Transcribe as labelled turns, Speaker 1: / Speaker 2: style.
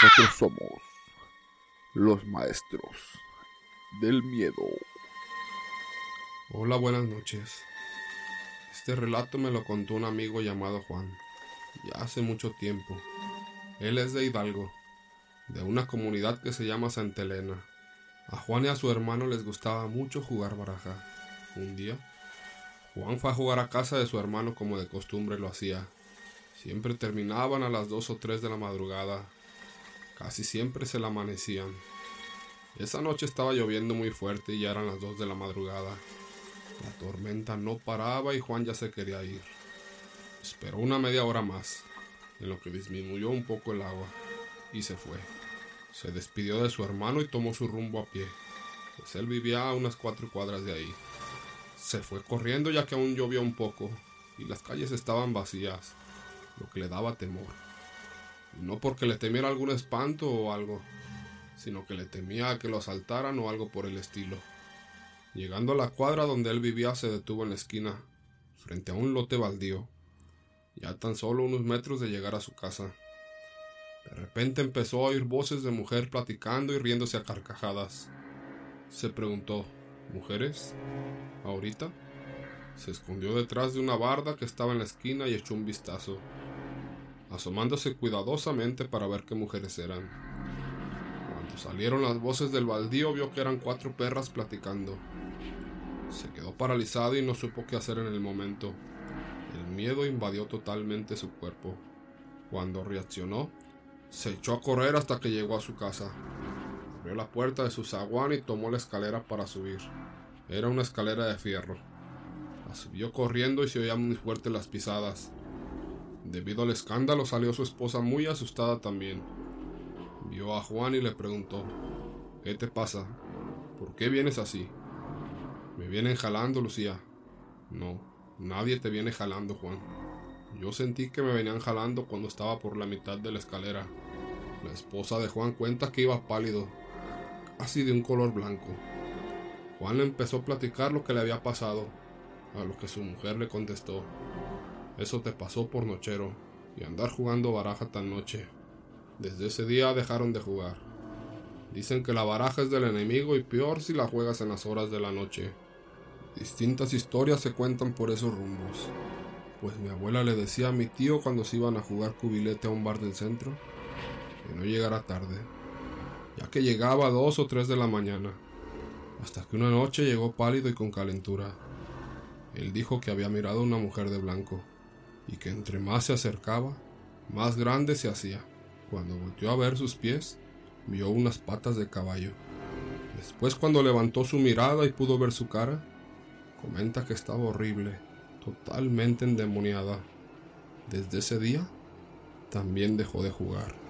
Speaker 1: Nosotros somos los maestros del miedo.
Speaker 2: Hola, buenas noches. Este relato me lo contó un amigo llamado Juan, ya hace mucho tiempo. Él es de Hidalgo, de una comunidad que se llama Santa Elena. A Juan y a su hermano les gustaba mucho jugar baraja. Un día, Juan fue a jugar a casa de su hermano como de costumbre lo hacía. Siempre terminaban a las dos o tres de la madrugada. Casi siempre se la amanecían. Esa noche estaba lloviendo muy fuerte y ya eran las dos de la madrugada. La tormenta no paraba y Juan ya se quería ir. Esperó una media hora más, en lo que disminuyó un poco el agua, y se fue. Se despidió de su hermano y tomó su rumbo a pie, pues él vivía a unas cuatro cuadras de ahí. Se fue corriendo ya que aún llovía un poco, y las calles estaban vacías, lo que le daba temor. No porque le temiera algún espanto o algo, sino que le temía a que lo asaltaran o algo por el estilo. Llegando a la cuadra donde él vivía se detuvo en la esquina, frente a un lote baldío, ya tan solo unos metros de llegar a su casa. De repente empezó a oír voces de mujer platicando y riéndose a carcajadas. Se preguntó, ¿mujeres? ¿Ahorita? Se escondió detrás de una barda que estaba en la esquina y echó un vistazo, asomándose cuidadosamente para ver qué mujeres eran. Cuando salieron las voces del baldío vio que eran cuatro perras platicando. Se quedó paralizado y no supo qué hacer en el momento. El miedo invadió totalmente su cuerpo. Cuando reaccionó, se echó a correr hasta que llegó a su casa. Abrió la puerta de su zaguán y tomó la escalera para subir. Era una escalera de fierro. La subió corriendo y se oían muy fuertes las pisadas. Debido al escándalo salió su esposa muy asustada también. Vio a Juan y le preguntó, ¿qué te pasa? ¿Por qué vienes así? Me vienen jalando, Lucía. No, nadie te viene jalando, Juan. Yo sentí que me venían jalando cuando estaba por la mitad de la escalera. La esposa de Juan cuenta que iba pálido, casi de un color blanco. Juan le empezó a platicar lo que le había pasado, a lo que su mujer le contestó. Eso te pasó por nochero y andar jugando baraja tan noche. Desde ese día dejaron de jugar. Dicen que la baraja es del enemigo y peor si la juegas en las horas de la noche. Distintas historias se cuentan por esos rumbos. Pues mi abuela le decía a mi tío cuando se iban a jugar cubilete a un bar del centro que no llegara tarde, ya que llegaba a dos o tres de la mañana, hasta que una noche llegó pálido y con calentura. Él dijo que había mirado a una mujer de blanco y que entre más se acercaba, más grande se hacía. Cuando volteó a ver sus pies, vio unas patas de caballo. Después cuando levantó su mirada y pudo ver su cara, comenta que estaba horrible, totalmente endemoniada. Desde ese día, también dejó de jugar.